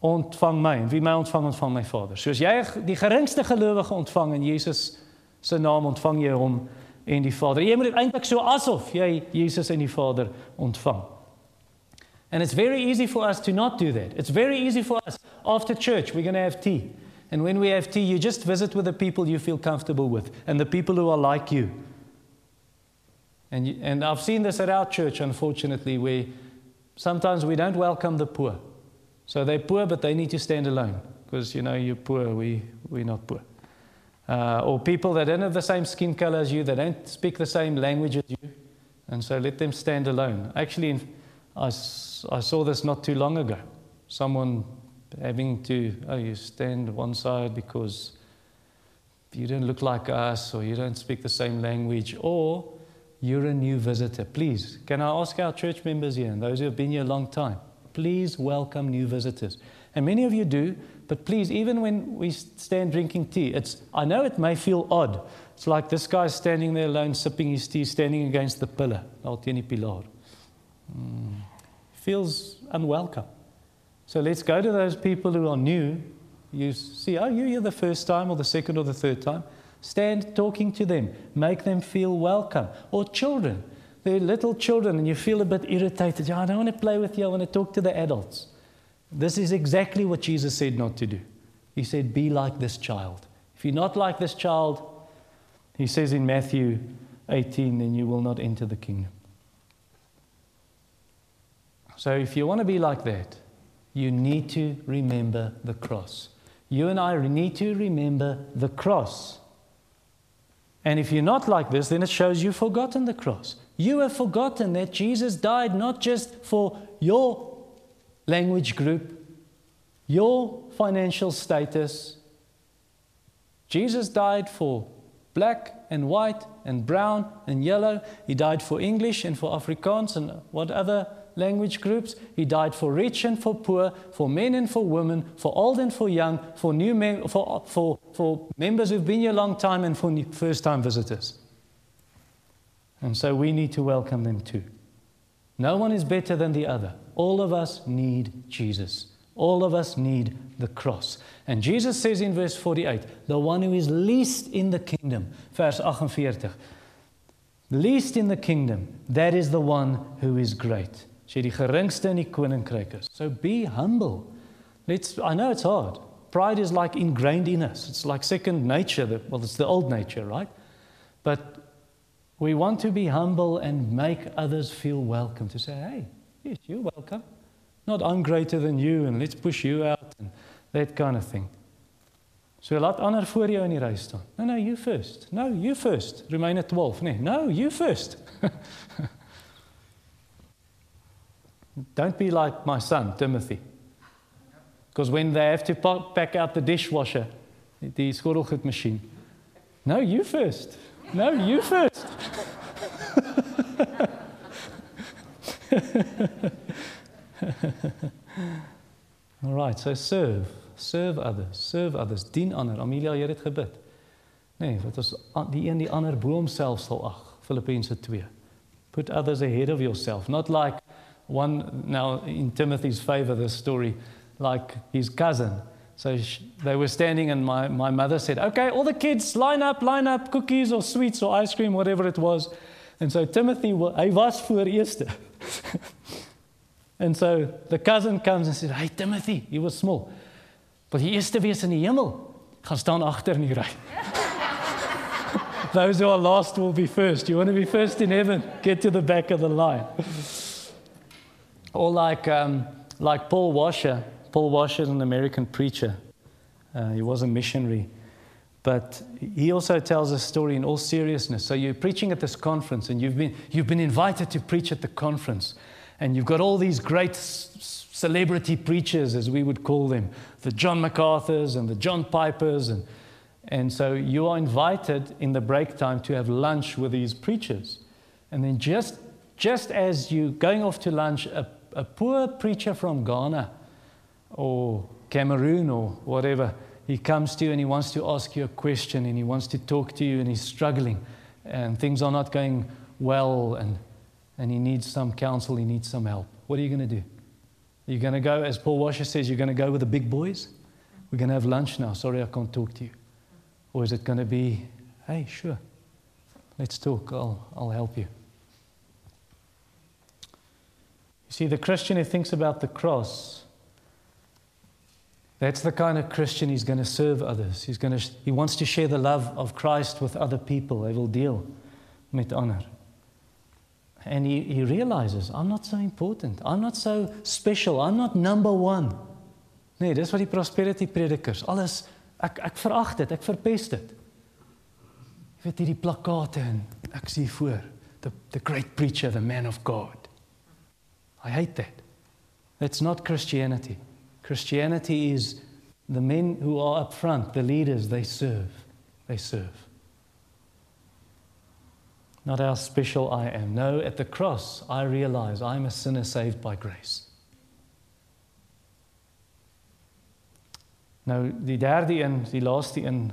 Speaker 1: ontvang my en wie my ontvang ontvang my Vader. Soos jy die geringste gelowige ontvang in Jesus se naam ontvang jy hom en die Vader. Jy moet dit eintlik so asof jy Jesus en die Vader ontvang. And it's very easy for us to not do that. It's very easy for us after church we're going to have tea. And when we have tea, you just visit with the people you feel comfortable with and the people who are like you. And, you, and I've seen this at our church, unfortunately, where sometimes we don't welcome the poor. So they're poor, but they need to stand alone because, you know, you're poor, we, we're not poor. Uh, or people that don't have the same skin color as you, that don't speak the same language as you. And so let them stand alone. Actually, I, I saw this not too long ago. Someone having to, oh, you stand one side because you don't look like us or you don't speak the same language or you're a new visitor. Please, can I ask our church members here and those who have been here a long time, please welcome new visitors. And many of you do, but please, even when we stand drinking tea, it's, I know it may feel odd. It's like this guy standing there alone, sipping his tea, standing against the pillar. Mm. Feels unwelcome. So let's go to those people who are new. You see, oh, you're here the first time or the second or the third time. Stand talking to them. Make them feel welcome. Or children. They're little children and you feel a bit irritated. I don't want to play with you. I want to talk to the adults. This is exactly what Jesus said not to do. He said, Be like this child. If you're not like this child, he says in Matthew 18, then you will not enter the kingdom. So if you want to be like that, you need to remember the cross. You and I need to remember the cross. And if you're not like this, then it shows you've forgotten the cross. You have forgotten that Jesus died not just for your language group, your financial status. Jesus died for black and white and brown and yellow. He died for English and for Afrikaans and what other language groups. He died for rich and for poor, for men and for women, for old and for young, for new mem- for, for, for members who've been here a long time and for first time visitors. And so we need to welcome them too. No one is better than the other. All of us need Jesus. All of us need the cross. And Jesus says in verse 48, the one who is least in the kingdom, vers 48, least in the kingdom, that is the one who is great. As jy die geringste in die koninkryk is. So be humble. Let's I know it's hard. Pride is like ingrained in us. It's like second nature. That, well, it's the old nature, right? But we want to be humble and make others feel welcome to say, hey, yes, you're welcome. Not I'm greater than you and let's push you out and that kind of thing. So laat ander voor jou in die ry staan. No, no, you first. No, you first. Romeine 12, nee. No, you first. Don't be like my son, Timothy. Because when they have to pack out the dishwasher, the skottelgoed machine, no, you first. No, you first. All right, so serve. Serve others. Serve others. Dien ander. Amelia, jy het gebid. Nee, wat is die een die ander bo homself sal ag. Filippense 2. Put others ahead of yourself, not like one now in Timothy's favor the story like his cousin. So she, they were standing and my, my mother said, "Okay, all the kids line up, line up, cookies or sweets or ice cream whatever it was." And so Timothy hy was voor eerste. and so the cousin comes and said, "Hey Timothy, he was small. But die eerste wees in die hemel. Gaan staan agter in die ry." Those who are lost will be first. You want to be first in heaven? Get to the back of the line. Or like, um, like Paul Washer. Paul Washer is an American preacher. Uh, he was a missionary. But he also tells a story in all seriousness. So you're preaching at this conference, and you've been, you've been invited to preach at the conference. And you've got all these great celebrity preachers, as we would call them the John MacArthurs and the John Pipers and and so you are invited in the break time to have lunch with these preachers. And then just, just as you're going off to lunch, a, a poor preacher from Ghana or Cameroon or whatever, he comes to you and he wants to ask you a question and he wants to talk to you and he's struggling and things are not going well and, and he needs some counsel, he needs some help. What are you going to do? Are you going to go, as Paul Washer says, you're going to go with the big boys? We're going to have lunch now. Sorry, I can't talk to you. Or is it going to be, hey, sure, let's talk, I'll, I'll help you? You see, the Christian who thinks about the cross, that's the kind of Christian he's going to serve others. He's going to, he wants to share the love of Christ with other people. He will deal met honor. And he, he realizes, I'm not so important. I'm not so special. I'm not number one. Nee, dis wat die prosperity predikers, alles Ek ek verag dit, ek verpes dit. Jy weet hierdie plakkate en ek sien voor the the great preacher, the man of God. I hate that. That's not Christianity. Christianity is the men who are up front, the leaders, they serve. They serve. Not how special I am. No, at the cross, I realize I'm a sinner saved by grace. Nou die derde een, die laaste een.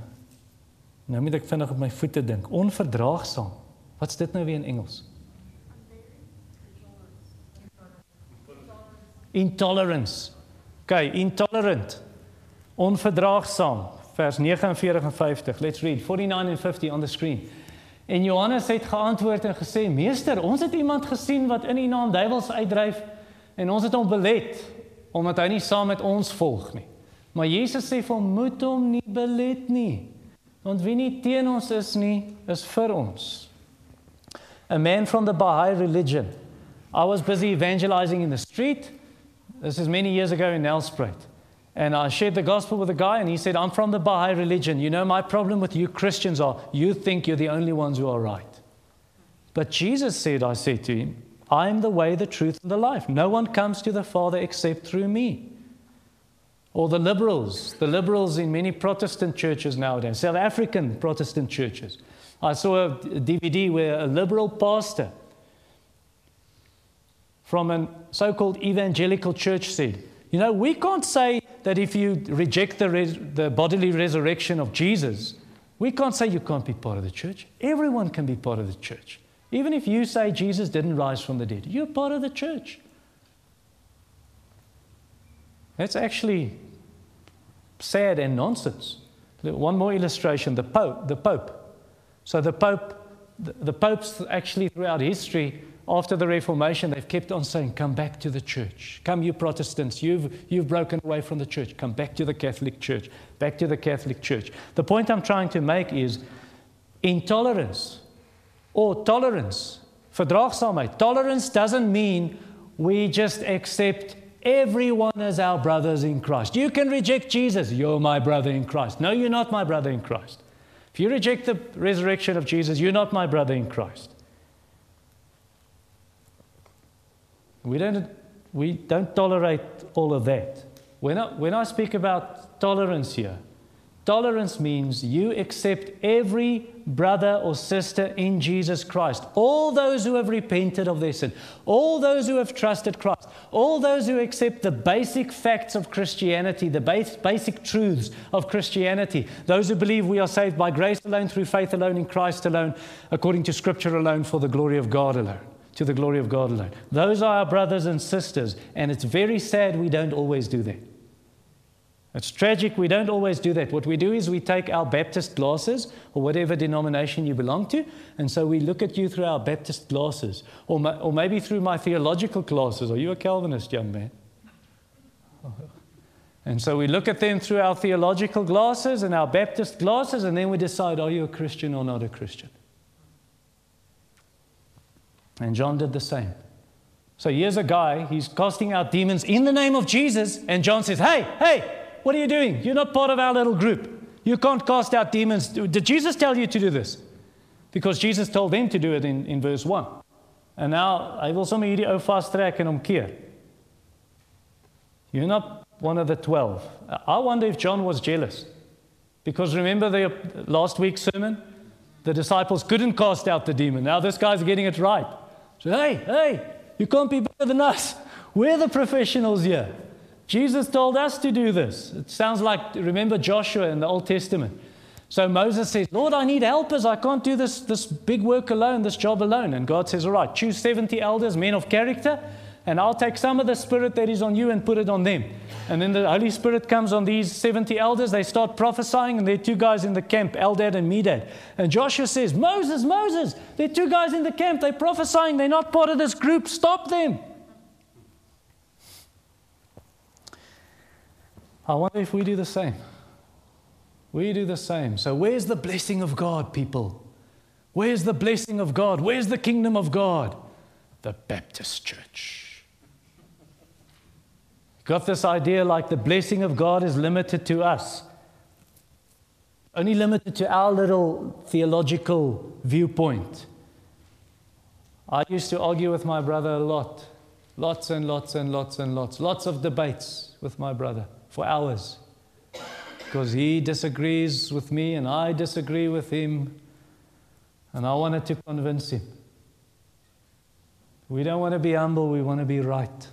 Speaker 1: Nou moet ek vinnig op my voete dink. Onverdraagsaam. Wat's dit nou weer in Engels? Intolerance. Okay, intolerant. Onverdraagsaam. Vers 49 en 50. Let's read 49 and 50 on the screen. En Johannes het geantwoord en gesê: "Meester, ons het iemand gesien wat in U naam duiwels uitdryf en ons het hom belet omdat hy nie saam met ons volg nie." Maar Jesus sê vir hom moet hom nie belet nie. Want wie nie teen ons is nie, is vir ons. A man from the Baha'i religion. I was busy evangelizing in the street. This is many years ago in Nelspruit. And I shared the gospel with a guy, and he said, I'm from the Baha'i religion. You know, my problem with you Christians are you think you're the only ones who are right. But Jesus said, I said to him, I am the way, the truth, and the life. No one comes to the Father except through me. Or the liberals, the liberals in many Protestant churches nowadays, South African Protestant churches. I saw a DVD where a liberal pastor from a so called evangelical church said, You know, we can't say that if you reject the, res- the bodily resurrection of Jesus, we can't say you can't be part of the church. Everyone can be part of the church. Even if you say Jesus didn't rise from the dead, you're part of the church. That's actually sad and nonsense. One more illustration the Pope. The Pope. So, the Pope, the, the popes actually throughout history, after the Reformation, they've kept on saying, Come back to the church. Come, you Protestants. You've, you've broken away from the church. Come back to the Catholic Church. Back to the Catholic Church. The point I'm trying to make is intolerance or tolerance. Verdraagsaamheid. Tolerance doesn't mean we just accept everyone as our brothers in Christ. You can reject Jesus, you're my brother in Christ. No, you're not my brother in Christ. If you reject the resurrection of Jesus, you're not my brother in Christ. We don't, we don't tolerate all of that. When I, when I speak about tolerance here, Tolerance means you accept every brother or sister in Jesus Christ. All those who have repented of their sin, all those who have trusted Christ, all those who accept the basic facts of Christianity, the base, basic truths of Christianity, those who believe we are saved by grace alone, through faith alone, in Christ alone, according to Scripture alone, for the glory of God alone. To the glory of God alone. Those are our brothers and sisters, and it's very sad we don't always do that. It's tragic we don't always do that. What we do is we take our Baptist glasses, or whatever denomination you belong to, and so we look at you through our Baptist glasses, or, or maybe through my theological glasses. Are you a Calvinist, young man? And so we look at them through our theological glasses and our Baptist glasses, and then we decide are you a Christian or not a Christian? And John did the same. So here's a guy, he's casting out demons in the name of Jesus, and John says, Hey, hey, what are you doing? You're not part of our little group. You can't cast out demons. Did Jesus tell you to do this? Because Jesus told them to do it in, in verse 1. And now, I will sommer hierdie ou vastrek en omkeer. You're not one of the 12. I wonder if John was jealous. Because remember the last week's sermon? The disciples couldn't cast out the demon. Now this guy's getting it right. So, hey, hey, you can't be better than us. We're the professionals here. Jesus told us to do this. It sounds like, remember Joshua in the Old Testament. So Moses says, Lord, I need helpers. I can't do this, this big work alone, this job alone. And God says, All right, choose 70 elders, men of character, and I'll take some of the spirit that is on you and put it on them. And then the Holy Spirit comes on these 70 elders. They start prophesying, and there are two guys in the camp, Eldad and Medad. And Joshua says, Moses, Moses, there are two guys in the camp. They're prophesying. They're not part of this group. Stop them. I wonder if we do the same. We do the same. So, where's the blessing of God, people? Where's the blessing of God? Where's the kingdom of God? The Baptist church. Got this idea like the blessing of God is limited to us, only limited to our little theological viewpoint. I used to argue with my brother a lot, lots and lots and lots and lots, lots of debates with my brother for hours because he disagrees with me and I disagree with him. And I wanted to convince him. We don't want to be humble, we want to be right.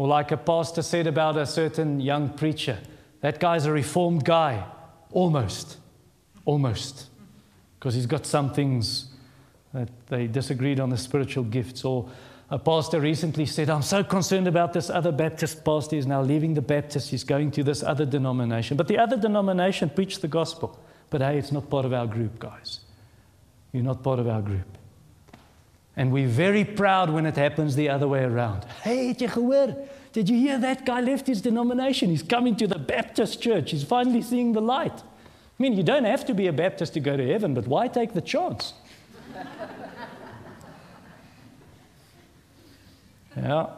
Speaker 1: Or, like a pastor said about a certain young preacher, that guy's a reformed guy. Almost. Almost. Because he's got some things that they disagreed on the spiritual gifts. Or a pastor recently said, I'm so concerned about this other Baptist pastor. He's now leaving the Baptist. He's going to this other denomination. But the other denomination preached the gospel. But hey, it's not part of our group, guys. You're not part of our group. And we're very proud when it happens the other way around. Hey, did you hear that guy left his denomination? He's coming to the Baptist church. He's finally seeing the light. I mean, you don't have to be a Baptist to go to heaven, but why take the chance? Yeah.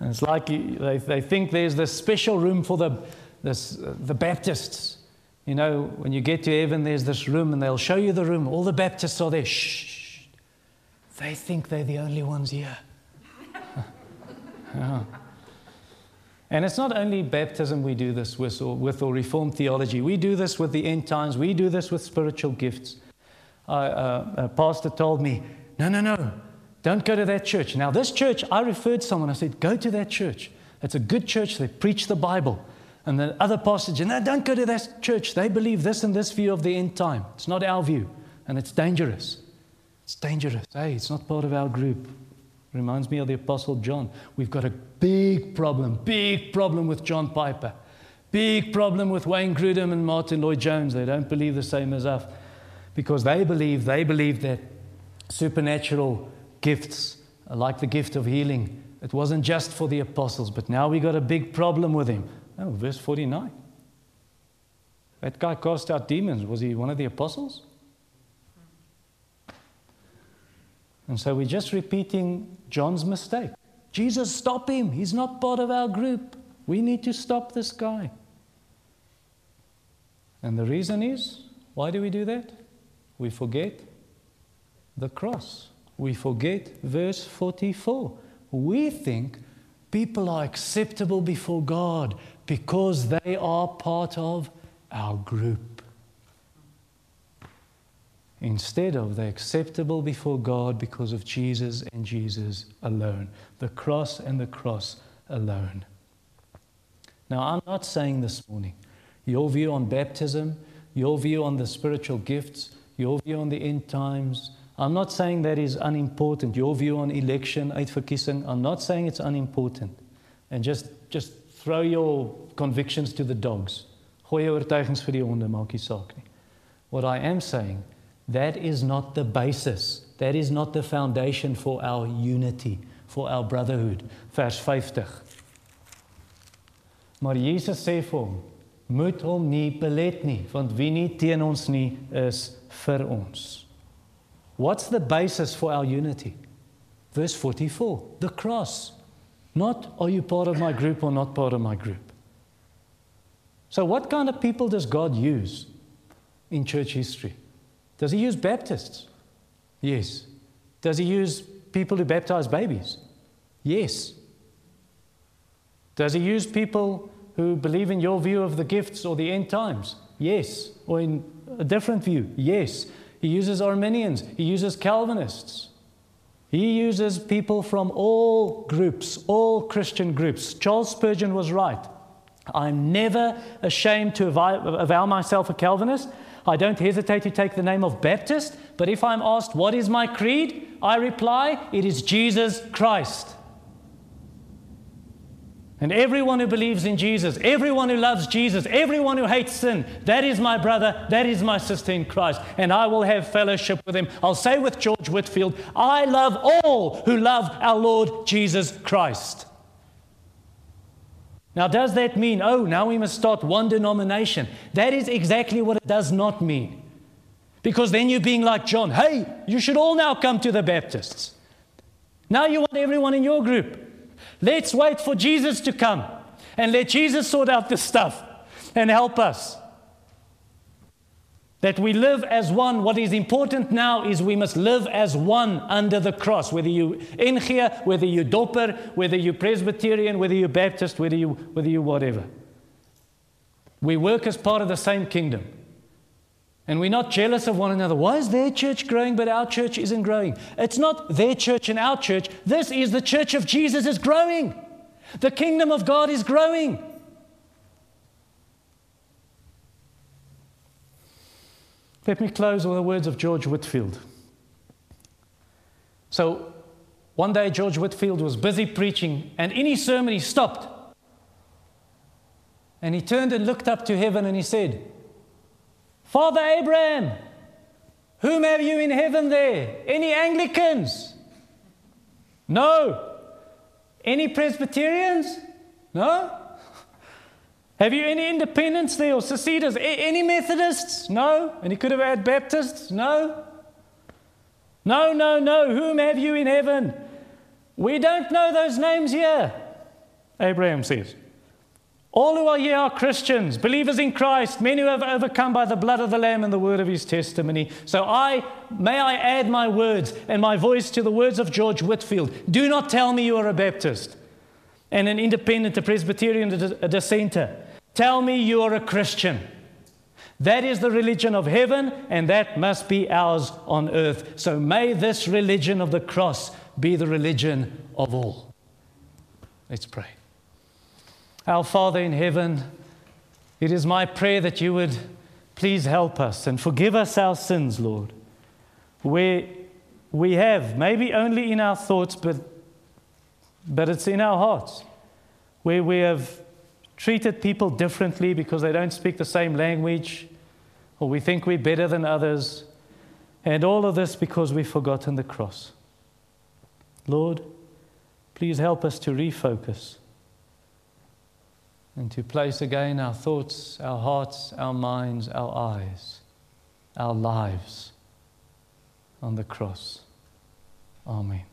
Speaker 1: It's like they, they think there's this special room for the, this, uh, the Baptists. You know, when you get to heaven, there's this room, and they'll show you the room. All the Baptists are there. Shh. They think they're the only ones here. yeah. And it's not only baptism we do this with or, with or Reformed theology. We do this with the end times. We do this with spiritual gifts. Uh, uh, a pastor told me, no, no, no. Don't go to that church. Now, this church, I referred someone, I said, go to that church. It's a good church. They preach the Bible. And the other pastor said, no, don't go to that church. They believe this and this view of the end time. It's not our view. And it's dangerous. It's dangerous. Hey, it's not part of our group. Reminds me of the Apostle John. We've got a big problem, big problem with John Piper. Big problem with Wayne Grudem and Martyn Lloyd-Jones. They don't believe the same as us because they believe, they believe that supernatural gifts, like the gift of healing. It wasn't just for the apostles, but now we got a big problem with him. Oh, verse 49. That guy cast out demons. Was he one of the apostles? And so we're just repeating John's mistake. Jesus, stop him. He's not part of our group. We need to stop this guy. And the reason is why do we do that? We forget the cross we forget verse 44. We think people are acceptable before God
Speaker 2: Because they are part of our group. Instead of they're acceptable before God because of Jesus and Jesus alone, the cross and the cross alone. Now, I'm not saying this morning your view on baptism, your view on the spiritual gifts, your view on the end times. I'm not saying that is unimportant. Your view on election, uitverkiesing, I'm not saying it's unimportant. And just, just throw your convictions to the dogs. Gooi jou oortuigings vir die honde, maak nie saak nie. What I am saying, that is not the basis. That is not the foundation for our unity, for our brotherhood. Vers 50. Maar Jesus sê vir hom, moet hom nie belet nie, want wie nie teen ons nie is vir ons. What's the basis for our unity? Verse 44, the cross. Not are you part of my group or not part of my group. So what kind of people does God use in church history? Does he use Baptists? Yes. Does he use people who baptize babies? Yes. Does he use people who believe in your view of the gifts or the end times? Yes. Or in a different view? Yes. He uses Arminians, he uses Calvinists. He uses people from all groups, all Christian groups. Charles Spurgeon was right. I'm never ashamed to avow myself a Calvinist. I don't hesitate to take the name of Baptist, but if I'm asked, What is my creed? I reply, It is Jesus Christ. And everyone who believes in Jesus, everyone who loves Jesus, everyone who hates sin, that is my brother, that is my sister in Christ. And I will have fellowship with him. I'll say with George Whitefield, I love all who love our Lord Jesus Christ. Now, does that mean, oh, now we must start one denomination? That is exactly what it does not mean. Because then you're being like John, hey, you should all now come to the Baptists. Now you want everyone in your group. Let's wait for Jesus to come and let Jesus sort out this stuff and help us. That we live as one. What is important now is we must live as one under the cross. Whether you in here, whether you Doper, whether you Presbyterian, whether you Baptist, whether you whether you whatever. We work as part of the same kingdom. And we're not jealous of one another. Why is their church growing but our church isn't growing? It's not their church and our church. This is the church of Jesus is growing. The kingdom of God is growing. Let me close with the words of George Whitefield. So, one day George Whitefield was busy preaching, and in his sermon he stopped. And he turned and looked up to heaven and he said, Father Abraham, whom have you in heaven there? Any Anglicans? No. Any Presbyterians? No. Have you any independents there or seceders? any Methodists? No. And he could have had Baptists? No. No, no, no. Whom have you in heaven? We don't know those names here, Abraham says. All who are here are Christians, believers in Christ, men who have overcome by the blood of the Lamb and the word of his testimony. So I may I add my words and my voice to the words of George Whitefield. Do not tell me you are a Baptist and an independent, a Presbyterian, a dissenter. Tell me you are a Christian. That is the religion of heaven, and that must be ours on earth. So may this religion of the cross be the religion of all. Let's pray. Our Father in heaven, it is my prayer that you would please help us and forgive us our sins, Lord. Where we have, maybe only in our thoughts, but, but it's in our hearts, where we have treated people differently because they don't speak the same language, or we think we're better than others, and all of this because we've forgotten the cross. Lord, please help us to refocus and to place again our thoughts, our hearts, our minds, our eyes, our lives on the cross. Amen.